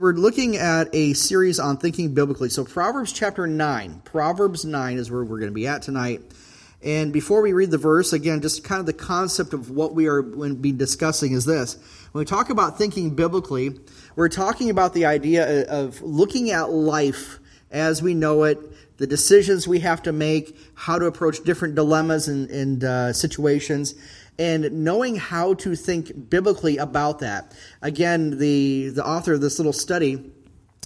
We're looking at a series on thinking biblically. So, Proverbs chapter 9. Proverbs 9 is where we're going to be at tonight. And before we read the verse, again, just kind of the concept of what we are going to be discussing is this. When we talk about thinking biblically, we're talking about the idea of looking at life as we know it, the decisions we have to make, how to approach different dilemmas and, and uh, situations and knowing how to think biblically about that. Again, the, the author of this little study,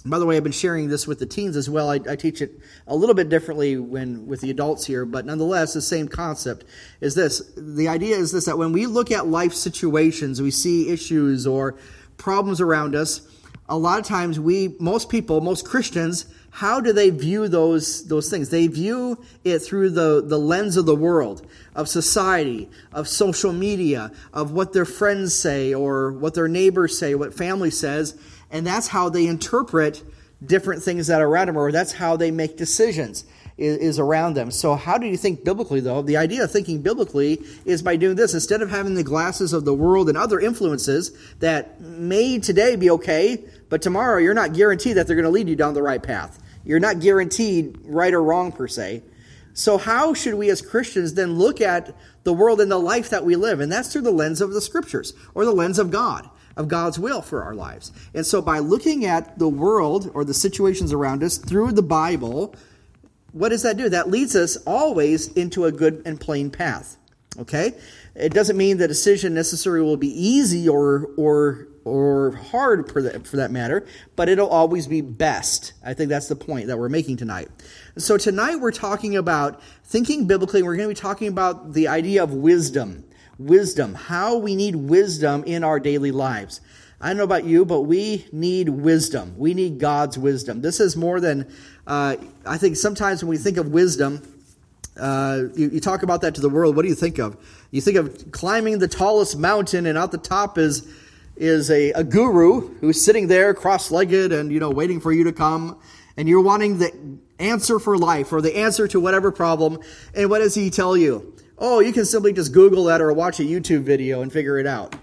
by the way, I've been sharing this with the teens as well. I, I, teach it a little bit differently when with the adults here, but nonetheless, the same concept is this. The idea is this that when we look at life situations, we see issues or problems around us, a lot of times we, most people, most Christians, how do they view those, those things? They view it through the, the lens of the world, of society, of social media, of what their friends say or what their neighbors say, what family says, and that's how they interpret different things that are around them, or that's how they make decisions is, is around them. So, how do you think biblically, though? The idea of thinking biblically is by doing this. Instead of having the glasses of the world and other influences that may today be okay, but tomorrow you're not guaranteed that they're going to lead you down the right path. You're not guaranteed right or wrong per se. So, how should we as Christians then look at the world and the life that we live? And that's through the lens of the scriptures or the lens of God, of God's will for our lives. And so, by looking at the world or the situations around us through the Bible, what does that do? That leads us always into a good and plain path. Okay? It doesn't mean the decision necessarily will be easy or, or or hard for that, for that matter, but it'll always be best. I think that's the point that we're making tonight. So tonight we're talking about thinking biblically. We're going to be talking about the idea of wisdom. Wisdom, how we need wisdom in our daily lives. I don't know about you, but we need wisdom. We need God's wisdom. This is more than, uh, I think sometimes when we think of wisdom, uh, you, you, talk about that to the world. What do you think of? You think of climbing the tallest mountain, and out the top is is a, a guru who's sitting there cross-legged and you know waiting for you to come. And you're wanting the answer for life or the answer to whatever problem. And what does he tell you? Oh you can simply just google that or watch a youtube video and figure it out.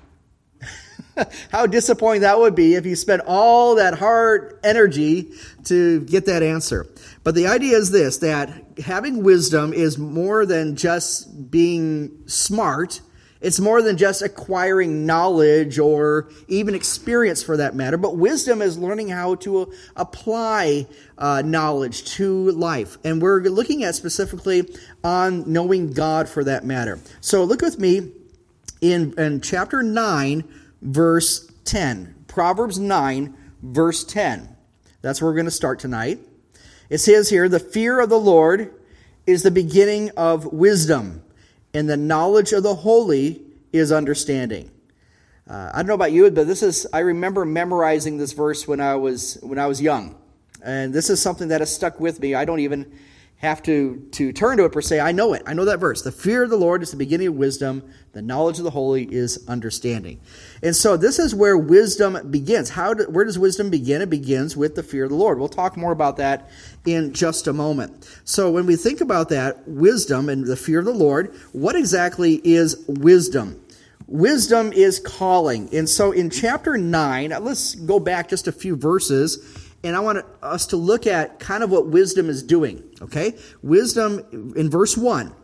How disappointing that would be if you spent all that hard energy to get that answer but the idea is this that having wisdom is more than just being smart it's more than just acquiring knowledge or even experience for that matter, but wisdom is learning how to apply uh, knowledge to life. And we're looking at specifically on knowing God for that matter. So look with me in, in chapter 9, verse 10. Proverbs 9, verse 10. That's where we're going to start tonight. It says here, The fear of the Lord is the beginning of wisdom and the knowledge of the holy is understanding. Uh, I don't know about you, but this is I remember memorizing this verse when I was when I was young, and this is something that has stuck with me. I don't even have to to turn to it per se. I know it. I know that verse. The fear of the Lord is the beginning of wisdom. The knowledge of the holy is understanding. And so this is where wisdom begins. How do, where does wisdom begin? It begins with the fear of the Lord. We'll talk more about that in just a moment. So when we think about that wisdom and the fear of the Lord, what exactly is wisdom? Wisdom is calling. And so in chapter 9, let's go back just a few verses and I want us to look at kind of what wisdom is doing. Okay? Wisdom in verse 1,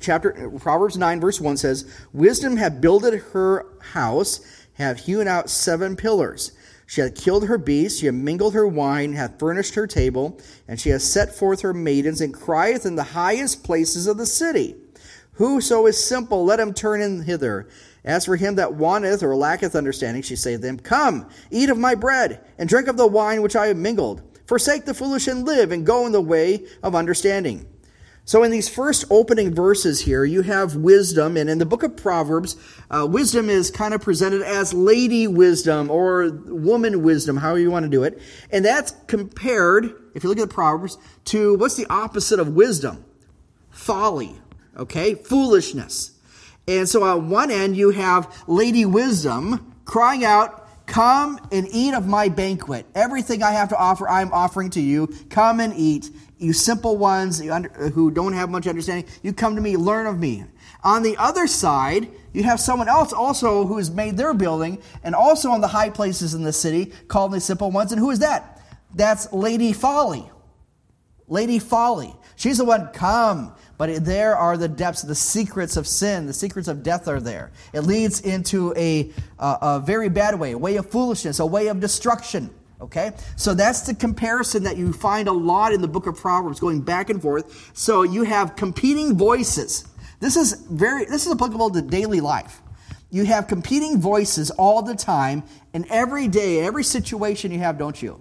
chapter Proverbs 9, verse 1 says, Wisdom hath builded her house, have hewn out seven pillars. She hath killed her beasts, she hath mingled her wine, hath furnished her table, and she hath set forth her maidens, and crieth in the highest places of the city. Whoso is simple, let him turn in hither. As for him that wanteth or lacketh understanding, she saith to him, Come, eat of my bread, and drink of the wine which I have mingled. Forsake the foolish and live, and go in the way of understanding. So, in these first opening verses here, you have wisdom, and in the book of Proverbs, uh, wisdom is kind of presented as lady wisdom or woman wisdom, however you want to do it. And that's compared, if you look at the Proverbs, to what's the opposite of wisdom? Folly, okay? Foolishness. And so on one end, you have Lady Wisdom crying out, Come and eat of my banquet. Everything I have to offer, I'm offering to you. Come and eat. You simple ones who don't have much understanding, you come to me, learn of me. On the other side, you have someone else also who has made their building and also on the high places in the city called the simple ones. And who is that? That's Lady Folly. Lady Folly. She's the one, come. But there are the depths, the secrets of sin, the secrets of death are there. It leads into a, a, very bad way, a way of foolishness, a way of destruction. Okay? So that's the comparison that you find a lot in the book of Proverbs going back and forth. So you have competing voices. This is very this is applicable to daily life. You have competing voices all the time in every day, every situation you have, don't you?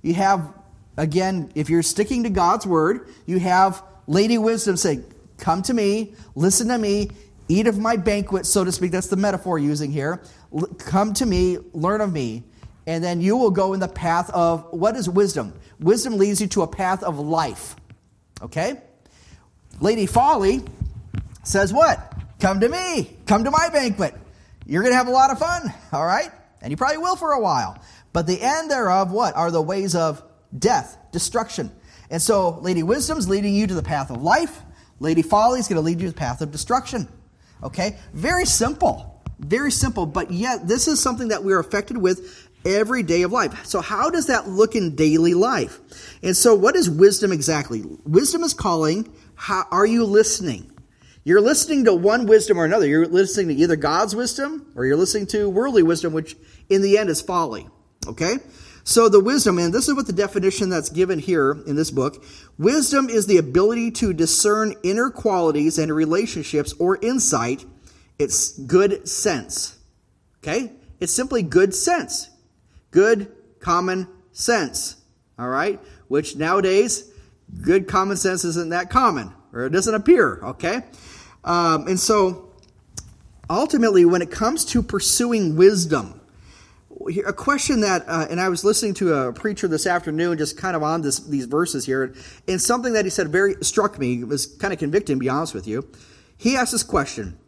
You have again, if you're sticking to God's word, you have Lady Wisdom say, "Come to me, listen to me, eat of my banquet, so to speak. That's the metaphor using here. Come to me, learn of me, and then you will go in the path of what is wisdom? Wisdom leads you to a path of life. Okay? Lady Folly says what? Come to me. Come to my banquet. You're going to have a lot of fun, all right? And you probably will for a while. But the end thereof, what? Are the ways of death, destruction. And so, Lady Wisdom's leading you to the path of life. Lady Folly is going to lead you to the path of destruction. Okay? Very simple. Very simple. But yet, this is something that we're affected with every day of life. So, how does that look in daily life? And so, what is wisdom exactly? Wisdom is calling, how, are you listening? You're listening to one wisdom or another. You're listening to either God's wisdom or you're listening to worldly wisdom, which in the end is folly. Okay? So, the wisdom, and this is what the definition that's given here in this book wisdom is the ability to discern inner qualities and relationships or insight. It's good sense. Okay? It's simply good sense. Good common sense. All right? Which nowadays, good common sense isn't that common, or it doesn't appear. Okay? Um, and so, ultimately, when it comes to pursuing wisdom, a question that, uh, and I was listening to a preacher this afternoon, just kind of on this, these verses here, and something that he said very struck me, was kind of convicting, to be honest with you. He asked this question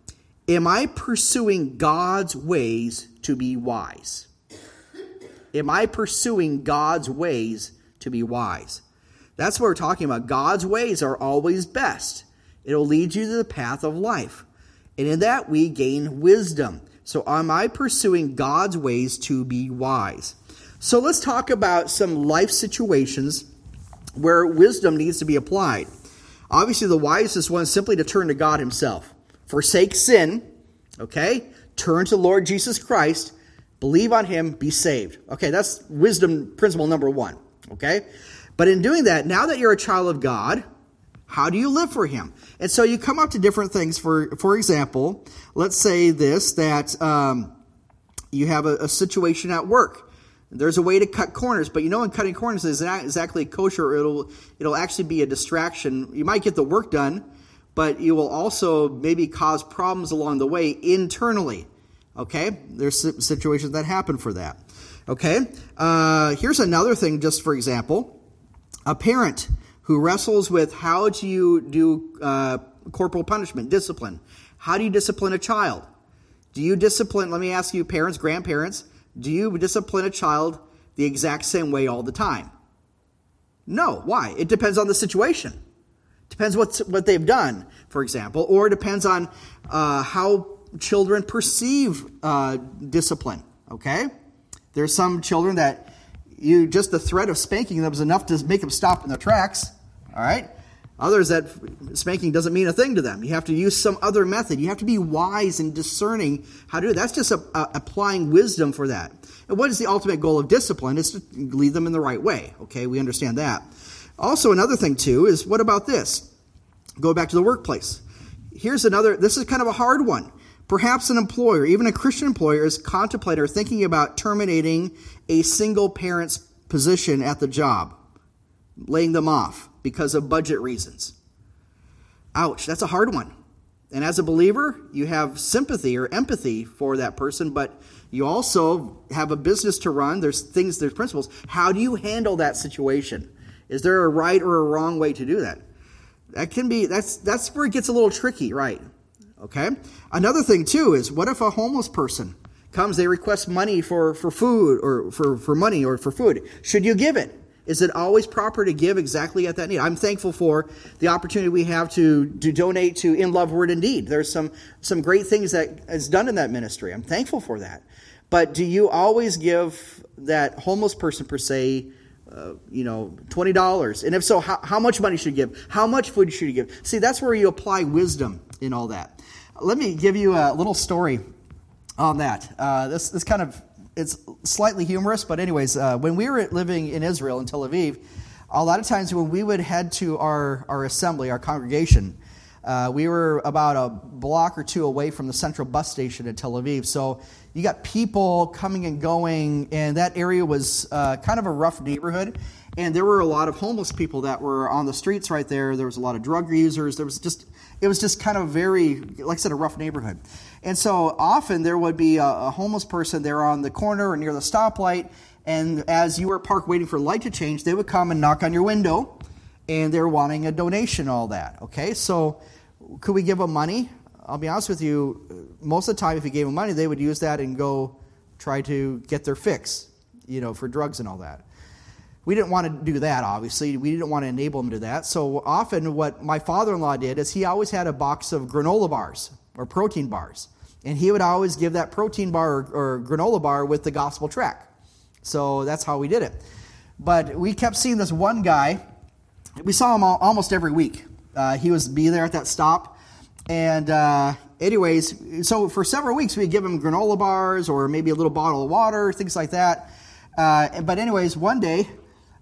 Am I pursuing God's ways to be wise? Am I pursuing God's ways to be wise? That's what we're talking about. God's ways are always best. It'll lead you to the path of life. And in that, we gain wisdom. So, am I pursuing God's ways to be wise? So, let's talk about some life situations where wisdom needs to be applied. Obviously, the wisest one is simply to turn to God Himself. Forsake sin, okay? Turn to Lord Jesus Christ Believe on him, be saved. Okay, that's wisdom principle number one. Okay? But in doing that, now that you're a child of God, how do you live for him? And so you come up to different things. For, for example, let's say this that um, you have a, a situation at work. There's a way to cut corners, but you know, in cutting corners is not exactly kosher. It'll it'll actually be a distraction. You might get the work done, but you will also maybe cause problems along the way internally. Okay? There's situations that happen for that. Okay? Uh, here's another thing, just for example. A parent who wrestles with how do you do uh, corporal punishment, discipline. How do you discipline a child? Do you discipline, let me ask you, parents, grandparents, do you discipline a child the exact same way all the time? No. Why? It depends on the situation. Depends what what they've done, for example, or depends on uh, how children perceive uh, discipline. Okay, there's some children that you just the threat of spanking them is enough to make them stop in their tracks. All right. Others that spanking doesn't mean a thing to them. You have to use some other method. You have to be wise and discerning how to do it. That's just a, a, applying wisdom for that. And what is the ultimate goal of discipline? Is to lead them in the right way. Okay, we understand that. Also, another thing too is what about this? Go back to the workplace. Here's another. This is kind of a hard one. Perhaps an employer, even a Christian employer, is contemplating or thinking about terminating a single parent's position at the job, laying them off because of budget reasons. Ouch, that's a hard one. And as a believer, you have sympathy or empathy for that person, but you also have a business to run. There's things, there's principles. How do you handle that situation? Is there a right or a wrong way to do that? That can be, that's, that's where it gets a little tricky, right? Okay? Another thing, too, is what if a homeless person comes, they request money for, for food or for, for money or for food? Should you give it? Is it always proper to give exactly at that need? I'm thankful for the opportunity we have to, to donate to In Love Word and Deed. There's some, some great things that is done in that ministry. I'm thankful for that. But do you always give that homeless person, per se, uh, you know, $20? And if so, how, how much money should you give? How much food should you give? See, that's where you apply wisdom in all that. Let me give you a little story on that. Uh, this, this kind of it's slightly humorous, but anyways, uh, when we were living in Israel in Tel Aviv, a lot of times when we would head to our, our assembly, our congregation, uh, we were about a block or two away from the central bus station in Tel Aviv. So you got people coming and going, and that area was uh, kind of a rough neighborhood. And there were a lot of homeless people that were on the streets right there. There was a lot of drug users. There was just, it was just kind of very, like I said, a rough neighborhood. And so often there would be a, a homeless person there on the corner or near the stoplight. And as you were parked waiting for light to change, they would come and knock on your window and they're wanting a donation, all that. Okay, so could we give them money? I'll be honest with you, most of the time, if you gave them money, they would use that and go try to get their fix, you know, for drugs and all that. We didn't want to do that, obviously. We didn't want to enable them to do that. So often, what my father in law did is he always had a box of granola bars or protein bars. And he would always give that protein bar or, or granola bar with the gospel track. So that's how we did it. But we kept seeing this one guy. We saw him almost every week. Uh, he was be there at that stop. And uh, anyways, so for several weeks we'd give him granola bars or maybe a little bottle of water, things like that. Uh, but anyways, one day,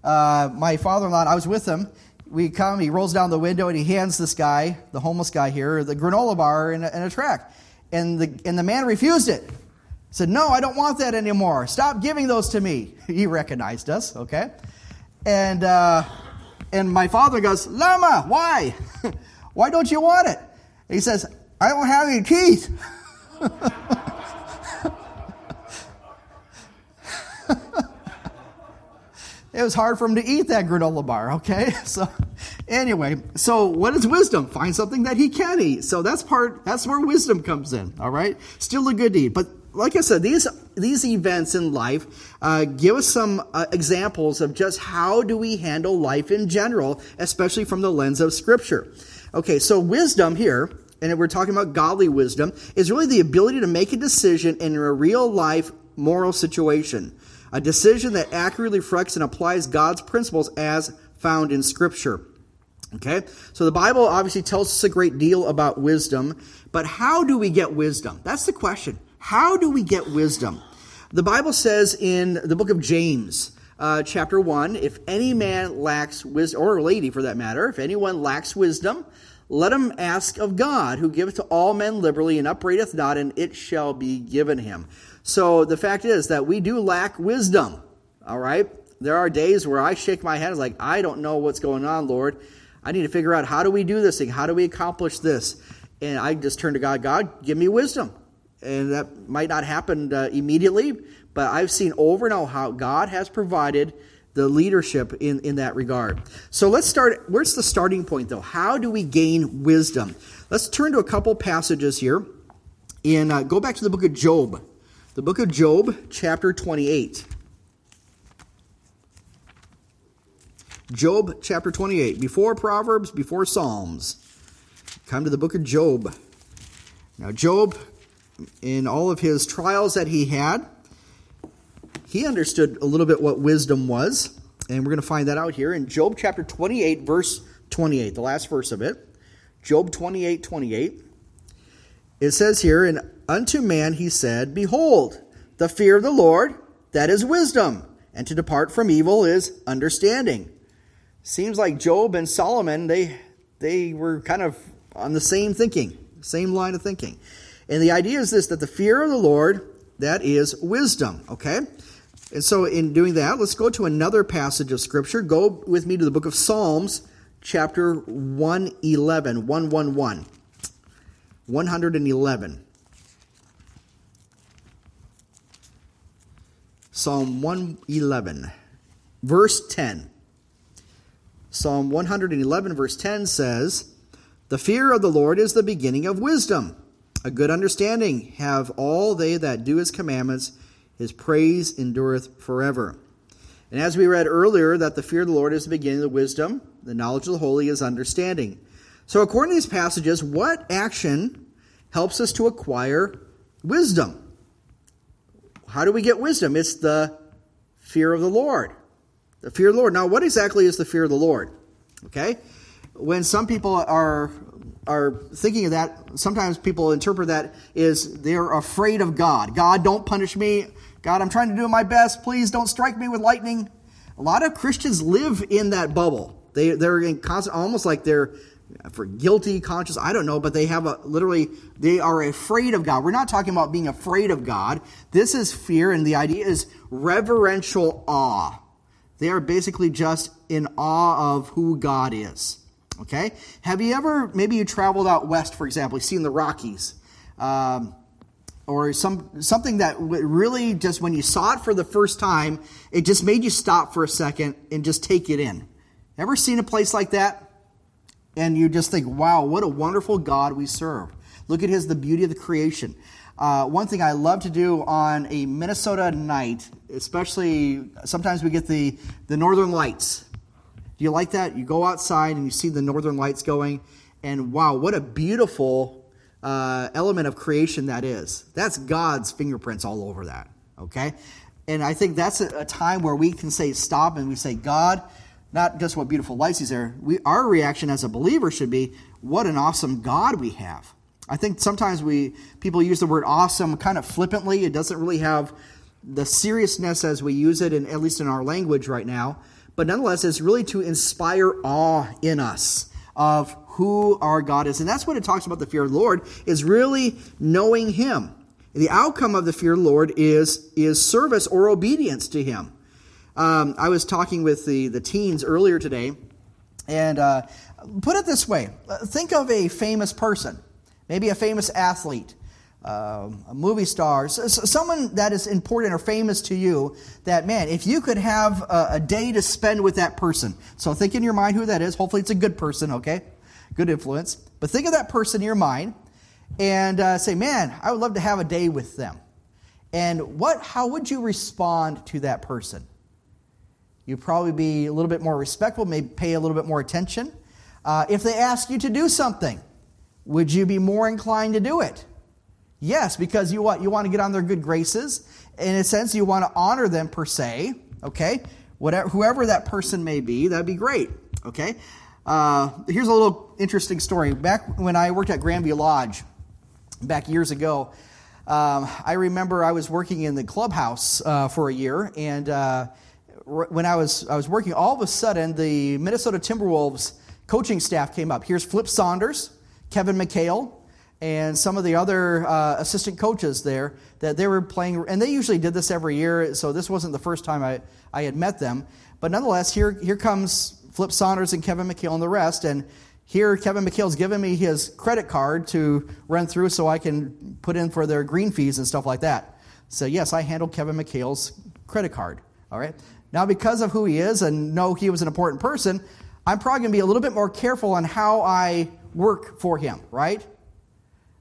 uh, my father-in-law, I was with him. We come, he rolls down the window and he hands this guy, the homeless guy here, the granola bar and a, and a track. And the, and the man refused it. Said, No, I don't want that anymore. Stop giving those to me. He recognized us, okay? And, uh, and my father goes, Lama, why? why don't you want it? And he says, I don't have any teeth. it was hard for him to eat that granola bar, okay? So anyway, so what is wisdom? Find something that he can eat. So that's part that's where wisdom comes in, all right? Still a good deed. But like I said, these these events in life uh, give us some uh, examples of just how do we handle life in general, especially from the lens of Scripture. Okay, so wisdom here, and we're talking about godly wisdom, is really the ability to make a decision in a real life moral situation a decision that accurately reflects and applies God's principles as found in Scripture. Okay? So the Bible obviously tells us a great deal about wisdom, but how do we get wisdom? That's the question. How do we get wisdom? The Bible says in the book of James, uh, chapter 1, if any man lacks wisdom, or a lady for that matter, if anyone lacks wisdom, let him ask of God, who giveth to all men liberally and upbraideth not, and it shall be given him. So the fact is that we do lack wisdom. All right? There are days where I shake my head like, I don't know what's going on, Lord. I need to figure out how do we do this thing? How do we accomplish this? And I just turn to God, God, give me wisdom. And that might not happen uh, immediately, but I've seen over and over how God has provided the leadership in, in that regard. So let's start. Where's the starting point, though? How do we gain wisdom? Let's turn to a couple passages here. In uh, go back to the book of Job. The book of Job, chapter 28. Job chapter 28. Before Proverbs, before Psalms. Come to the book of Job. Now, Job, in all of his trials that he had, he understood a little bit what wisdom was. And we're going to find that out here in Job chapter 28, verse 28, the last verse of it. Job 28, 28. It says here, And unto man he said, Behold, the fear of the Lord, that is wisdom, and to depart from evil is understanding. Seems like Job and Solomon, they, they were kind of on the same thinking, same line of thinking. And the idea is this that the fear of the Lord, that is wisdom, okay? And so, in doing that, let's go to another passage of Scripture. Go with me to the book of Psalms, chapter 111, 111. 111. Psalm 111, verse 10. Psalm 111, verse 10 says, The fear of the Lord is the beginning of wisdom. A good understanding have all they that do his commandments. His praise endureth forever. And as we read earlier, that the fear of the Lord is the beginning of wisdom, the knowledge of the holy is understanding. So, according to these passages, what action helps us to acquire wisdom? How do we get wisdom? It's the fear of the Lord. The fear of the Lord. Now, what exactly is the fear of the Lord? Okay? When some people are are thinking of that, sometimes people interpret that is they're afraid of God. God, don't punish me. God, I'm trying to do my best. Please don't strike me with lightning. A lot of Christians live in that bubble. They, they're in constant, almost like they're for guilty conscious i don't know but they have a literally they are afraid of god we're not talking about being afraid of god this is fear and the idea is reverential awe they are basically just in awe of who god is okay have you ever maybe you traveled out west for example you've seen the rockies um, or some something that really just when you saw it for the first time it just made you stop for a second and just take it in ever seen a place like that and you just think, wow, what a wonderful God we serve. Look at his the beauty of the creation. Uh, one thing I love to do on a Minnesota night, especially sometimes we get the, the northern lights. Do you like that? You go outside and you see the northern lights going, and wow, what a beautiful uh, element of creation that is. That's God's fingerprints all over that, okay? And I think that's a, a time where we can say stop and we say, God, not just what beautiful lights he's there. We, our reaction as a believer should be, what an awesome God we have. I think sometimes we people use the word awesome kind of flippantly. It doesn't really have the seriousness as we use it, in, at least in our language right now. But nonetheless, it's really to inspire awe in us of who our God is. And that's what it talks about the fear of the Lord, is really knowing Him. The outcome of the fear of the Lord is, is service or obedience to Him. Um, I was talking with the, the teens earlier today, and uh, put it this way think of a famous person, maybe a famous athlete. Uh, a movie star, someone that is important or famous to you, that man, if you could have a, a, day to spend with that person, so think in your mind who that is. Hopefully, it's a good person, okay? Good influence. But think of that person in your mind and uh, say, man, I would love to have a day with them. And what, how would you respond to that person? You'd probably be a little bit more respectful, maybe pay a little bit more attention. Uh, if they ask you to do something, would you be more inclined to do it? Yes, because you what? You want to get on their good graces. In a sense, you want to honor them per se. Okay, whatever, whoever that person may be, that'd be great. Okay. Uh, here's a little interesting story. Back when I worked at Granby Lodge, back years ago, um, I remember I was working in the clubhouse uh, for a year, and uh, when I was, I was working, all of a sudden the Minnesota Timberwolves coaching staff came up. Here's Flip Saunders, Kevin McHale, and some of the other uh, assistant coaches there that they were playing, and they usually did this every year, so this wasn't the first time I, I had met them. But nonetheless, here, here comes Flip Saunders and Kevin McHale and the rest, and here Kevin McHale's given me his credit card to run through so I can put in for their green fees and stuff like that. So yes, I handled Kevin McHale's credit card. All right. Now, because of who he is and know he was an important person, I'm probably going to be a little bit more careful on how I work for him, right?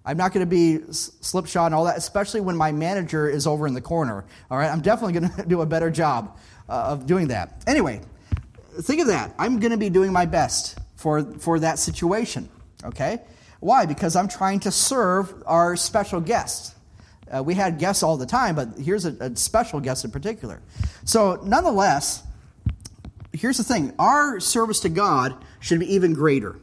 I'm not going to be slipshod and all that, especially when my manager is over in the corner. All right, I'm definitely going to do a better job uh, of doing that. Anyway, think of that. I'm going to be doing my best for, for that situation. Okay? Why? Because I'm trying to serve our special guests. Uh, we had guests all the time, but here's a, a special guest in particular. So, nonetheless, here's the thing our service to God should be even greater.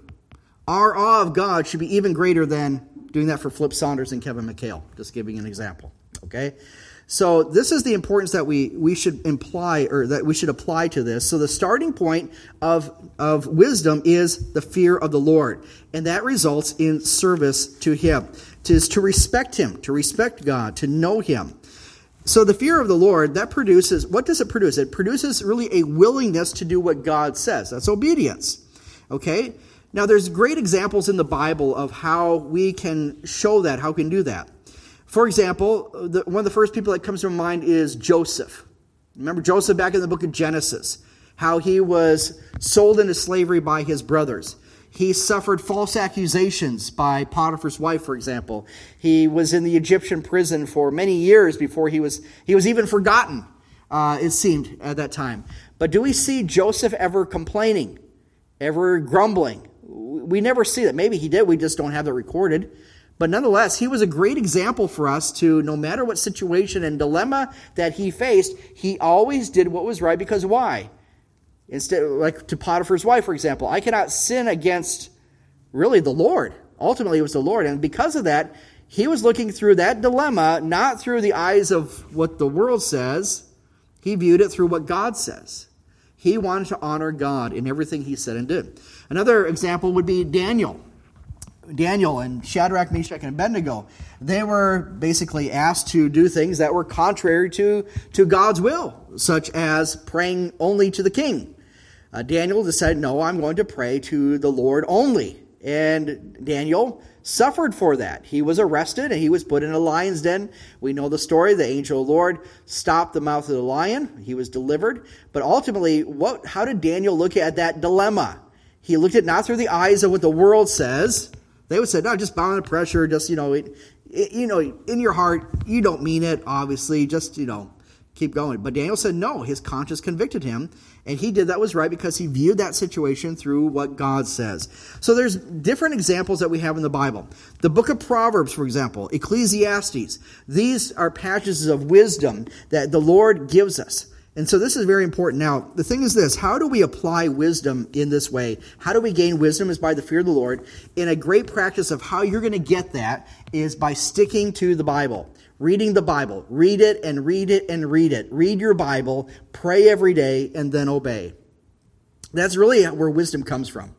Our awe of God should be even greater than doing that for Flip Saunders and Kevin McHale, just giving an example. Okay? So this is the importance that we, we should imply or that we should apply to this. So the starting point of, of wisdom is the fear of the Lord. And that results in service to Him. To, is to respect Him, to respect God, to know Him. So the fear of the Lord, that produces, what does it produce? It produces really a willingness to do what God says. That's obedience. Okay? Now there's great examples in the Bible of how we can show that, how we can do that. For example, the, one of the first people that comes to mind is Joseph. Remember Joseph back in the book of Genesis, how he was sold into slavery by his brothers. He suffered false accusations by Potiphar's wife, for example. He was in the Egyptian prison for many years before he was, he was even forgotten uh, it seemed at that time. But do we see Joseph ever complaining, ever grumbling? We never see that. Maybe he did, we just don't have that recorded. But nonetheless, he was a great example for us to, no matter what situation and dilemma that he faced, he always did what was right because why? Instead, like to Potiphar's wife, for example, I cannot sin against really the Lord. Ultimately, it was the Lord. And because of that, he was looking through that dilemma, not through the eyes of what the world says. He viewed it through what God says. He wanted to honor God in everything he said and did. Another example would be Daniel. Daniel and Shadrach, Meshach, and Abednego, they were basically asked to do things that were contrary to, to God's will, such as praying only to the king. Uh, Daniel decided, no, I'm going to pray to the Lord only. And Daniel suffered for that. He was arrested and he was put in a lion's den. We know the story. The angel of the Lord stopped the mouth of the lion. He was delivered. But ultimately, what, how did Daniel look at that dilemma? He looked at not through the eyes of what the world says. They would say, no, just bow under pressure. Just, you know, it, it, you know, in your heart, you don't mean it, obviously. Just, you know, keep going. But Daniel said, no, his conscience convicted him. And he did that was right because he viewed that situation through what God says. So there's different examples that we have in the Bible. The book of Proverbs, for example, Ecclesiastes. These are passages of wisdom that the Lord gives us. And so this is very important. Now, the thing is this how do we apply wisdom in this way? How do we gain wisdom is by the fear of the Lord. And a great practice of how you're going to get that is by sticking to the Bible reading the Bible. Read it and read it and read it. Read your Bible, pray every day, and then obey. That's really where wisdom comes from.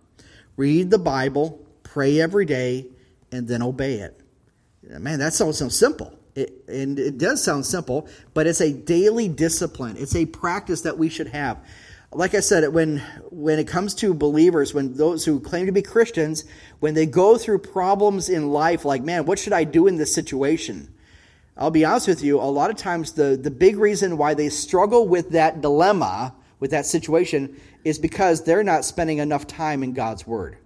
Read the Bible, pray every day, and then obey it. Man, that sounds so simple. It, and it does sound simple, but it's a daily discipline. It's a practice that we should have. Like I said, when when it comes to believers, when those who claim to be Christians, when they go through problems in life, like, man, what should I do in this situation? I'll be honest with you, a lot of times the, the big reason why they struggle with that dilemma, with that situation, is because they're not spending enough time in God's Word.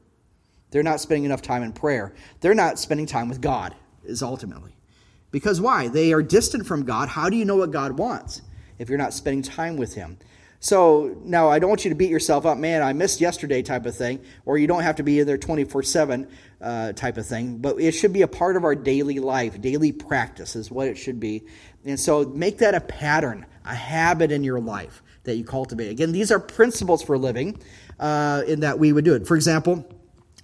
They're not spending enough time in prayer. They're not spending time with God, is ultimately. Because why? They are distant from God. How do you know what God wants if you're not spending time with Him? So now I don't want you to beat yourself up, man, I missed yesterday type of thing, or you don't have to be there 24 uh, 7 type of thing, but it should be a part of our daily life. Daily practice is what it should be. And so make that a pattern, a habit in your life that you cultivate. Again, these are principles for living uh, in that we would do it. For example,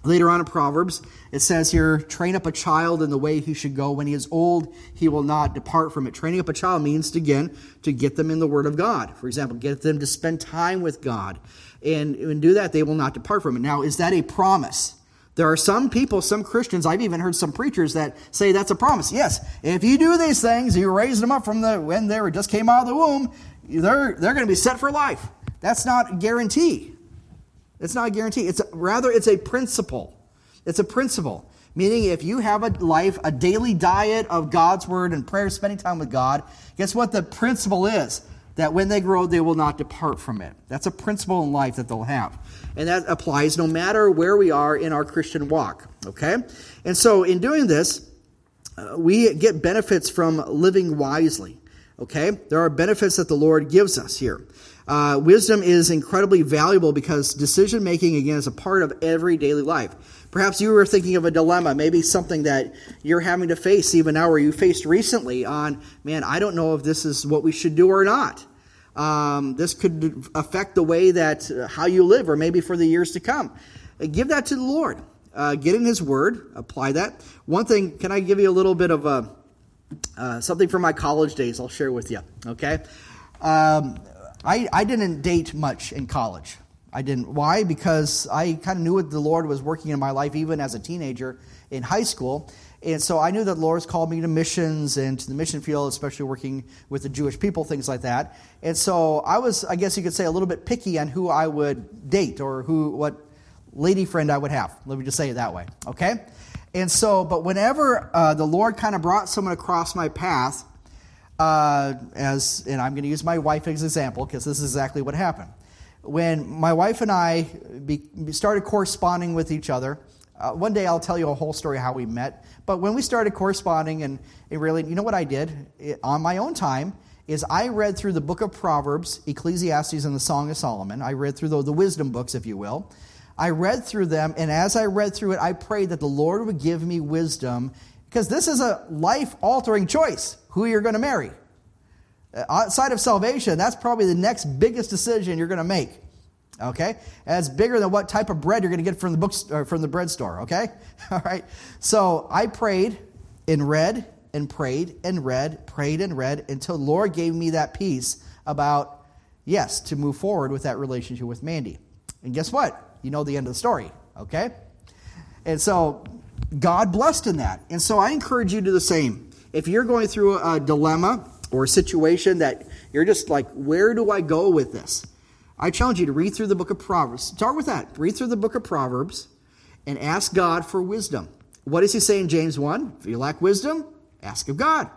Later on in Proverbs, it says here, train up a child in the way he should go. When he is old, he will not depart from it. Training up a child means, again, to get them in the Word of God. For example, get them to spend time with God. And, when do that, they will not depart from it. Now, is that a promise? There are some people, some Christians, I've even heard some preachers that say that's a promise. Yes, if you do these things, you raise them up from the when they were just came out of the womb, they're, they're going to be set for life. That's not a guarantee. It's not a guarantee. It's a, rather it's a principle. It's a principle. Meaning, if you have a life, a daily diet of God's word and prayer, spending time with God, guess what the principle is? That when they grow, they will not depart from it. That's a principle in life that they'll have. And that applies no matter where we are in our Christian walk. Okay? And so, in doing this, uh, we get benefits from living wisely. Okay? There are benefits that the Lord gives us here. Uh, wisdom is incredibly valuable because decision making, again, is a part of every daily life. Perhaps you were thinking of a dilemma, maybe something that you're having to face even now, or you faced recently on, man, I don't know if this is what we should do or not. Um, this could affect the way that uh, how you live, or maybe for the years to come. Uh, give that to the Lord. Uh, get in His Word, apply that. One thing, can I give you a little bit of a, uh, something from my college days? I'll share with you. Okay. Um, I, I didn't date much in college. I didn't. Why? Because I kind of knew what the Lord was working in my life, even as a teenager in high school. And so I knew that the Lord's called me to missions and to the mission field, especially working with the Jewish people, things like that. And so I was, I guess you could say, a little bit picky on who I would date or who, what lady friend I would have. Let me just say it that way. Okay? And so, but whenever uh, the Lord kind of brought someone across my path, uh, as and I'm going to use my wife as an example because this is exactly what happened. When my wife and I be, started corresponding with each other, uh, one day I'll tell you a whole story how we met. But when we started corresponding, and it really, you know what I did it, on my own time, is I read through the book of Proverbs, Ecclesiastes, and the Song of Solomon. I read through the, the wisdom books, if you will. I read through them, and as I read through it, I prayed that the Lord would give me wisdom because this is a life altering choice who you're going to marry. Uh, outside of salvation, that's probably the next biggest decision you're going to make. Okay? And it's bigger than what type of bread you're going to get from the books from the bread store, okay? All right. So, I prayed and read and prayed and read, prayed and read until Lord gave me that peace about yes, to move forward with that relationship with Mandy. And guess what? You know the end of the story, okay? And so God blessed in that. And so I encourage you to do the same. If you're going through a dilemma or a situation that you're just like, where do I go with this? I challenge you to read through the book of Proverbs. Start with that. Read through the book of Proverbs and ask God for wisdom. What does he say in James 1? If you lack wisdom, ask of God.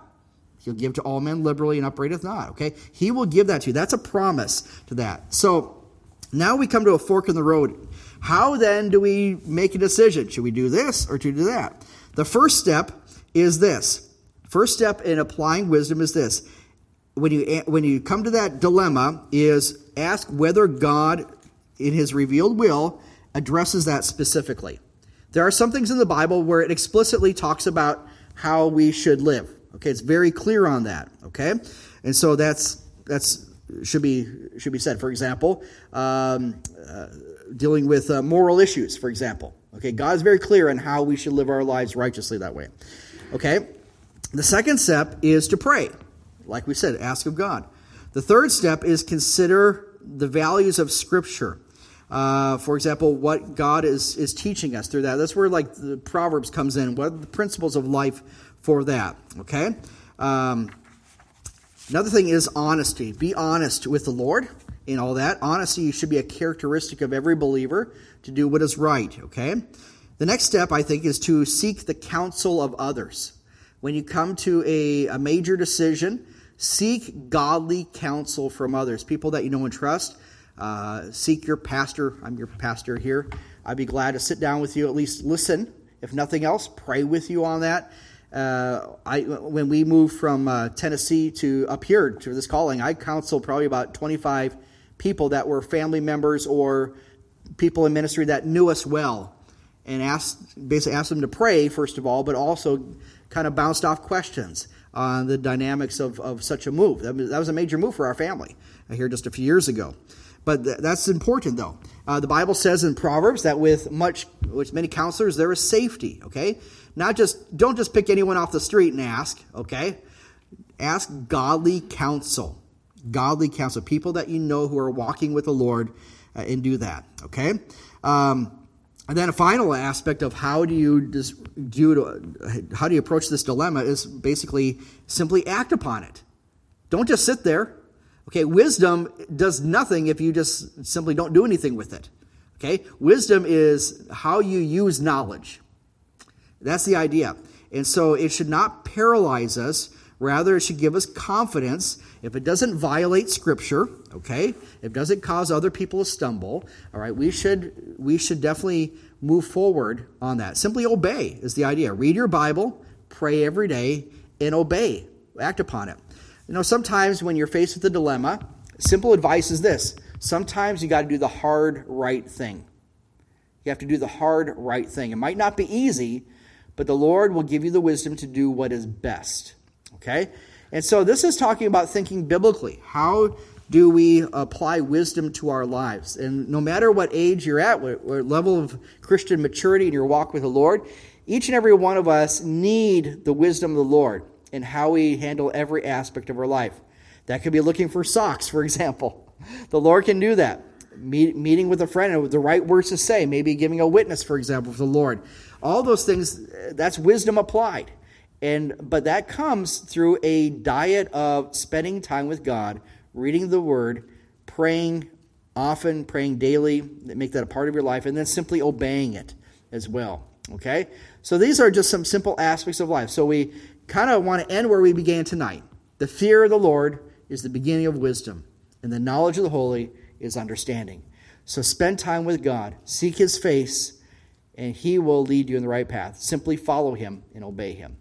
He'll give to all men liberally and upbraideth not. Okay? He will give that to you. That's a promise to that. So now we come to a fork in the road. How then do we make a decision? Should we do this or to do that? The first step is this. First step in applying wisdom is this. When you when you come to that dilemma is ask whether God in his revealed will addresses that specifically. There are some things in the Bible where it explicitly talks about how we should live. Okay, it's very clear on that. Okay, and so that's that's should be should be said. For example, um, uh, dealing with uh, moral issues, for example. Okay, God is very clear on how we should live our lives righteously that way. Okay, the second step is to pray. Like we said, ask of God. The third step is consider the values of Scripture. Uh, for example, what God is, is teaching us through that. That's where like the Proverbs comes in. What are the principles of life for that? Okay. Um, another thing is honesty. Be honest with the Lord in all that. Honesty should be a characteristic of every believer to do what is right, okay? The next step, I think, is to seek the counsel of others. When you come to a, a major decision, seek godly counsel from others, people that you know and trust. Uh, seek your pastor. I'm your pastor here. I'd be glad to sit down with you, at least listen. If nothing else, pray with you on that. Uh, I, when we moved from uh, Tennessee to up here to this calling, I counseled probably about 25 people that were family members or people in ministry that knew us well and asked basically asked them to pray first of all but also kind of bounced off questions on the dynamics of, of such a move. That was, a major move for our family here just a few years ago. But th- that's important though. Uh, the bible says in proverbs that with much with many counselors there is safety okay? Not just don't just pick anyone off the street and ask okay? Ask godly counsel. Godly counsel, people that you know who are walking with the Lord, uh, and do that. Okay. Um, and then a final aspect of how do you do how do you approach this dilemma is basically simply act upon it. Don't just sit there. Okay, wisdom does nothing if you just simply don't do anything with it. Okay, wisdom is how you use knowledge. That's the idea. And so it should not paralyze us, rather, it should give us confidence if it doesn't violate Scripture, okay, if it doesn't cause other people to stumble, all right, we should we should definitely move forward on that. Simply obey is the idea. Read your Bible, pray every day, and obey. Act upon it. You know, sometimes when you're faced with a dilemma, simple advice is this: sometimes you got to do the hard right thing. You have to do the hard right thing. It might not be easy, but the Lord will give you the wisdom to do what is best. Okay? And so this is talking about thinking biblically. How do we apply wisdom to our lives? And no matter what age you're at, what, what level of Christian maturity in your walk with the Lord, each and every one of us need the wisdom of the Lord in how we handle every aspect of our life. That could be looking for socks, for example. The Lord can do that. Meet, meeting with a friend with the right words to say, maybe giving a witness, for example, for the Lord. All those things, that's wisdom applied. And but that comes through a diet of spending time with God, reading the word, praying often, praying daily, make that a part of your life, and then simply obeying it as well. Okay? So these are just some simple aspects of life. So we kind of want to end where we began tonight. The fear of the Lord is the beginning of wisdom, and the knowledge of the holy is understanding. So spend time with God, seek his face, and he will lead you in the right path. Simply follow him and obey him.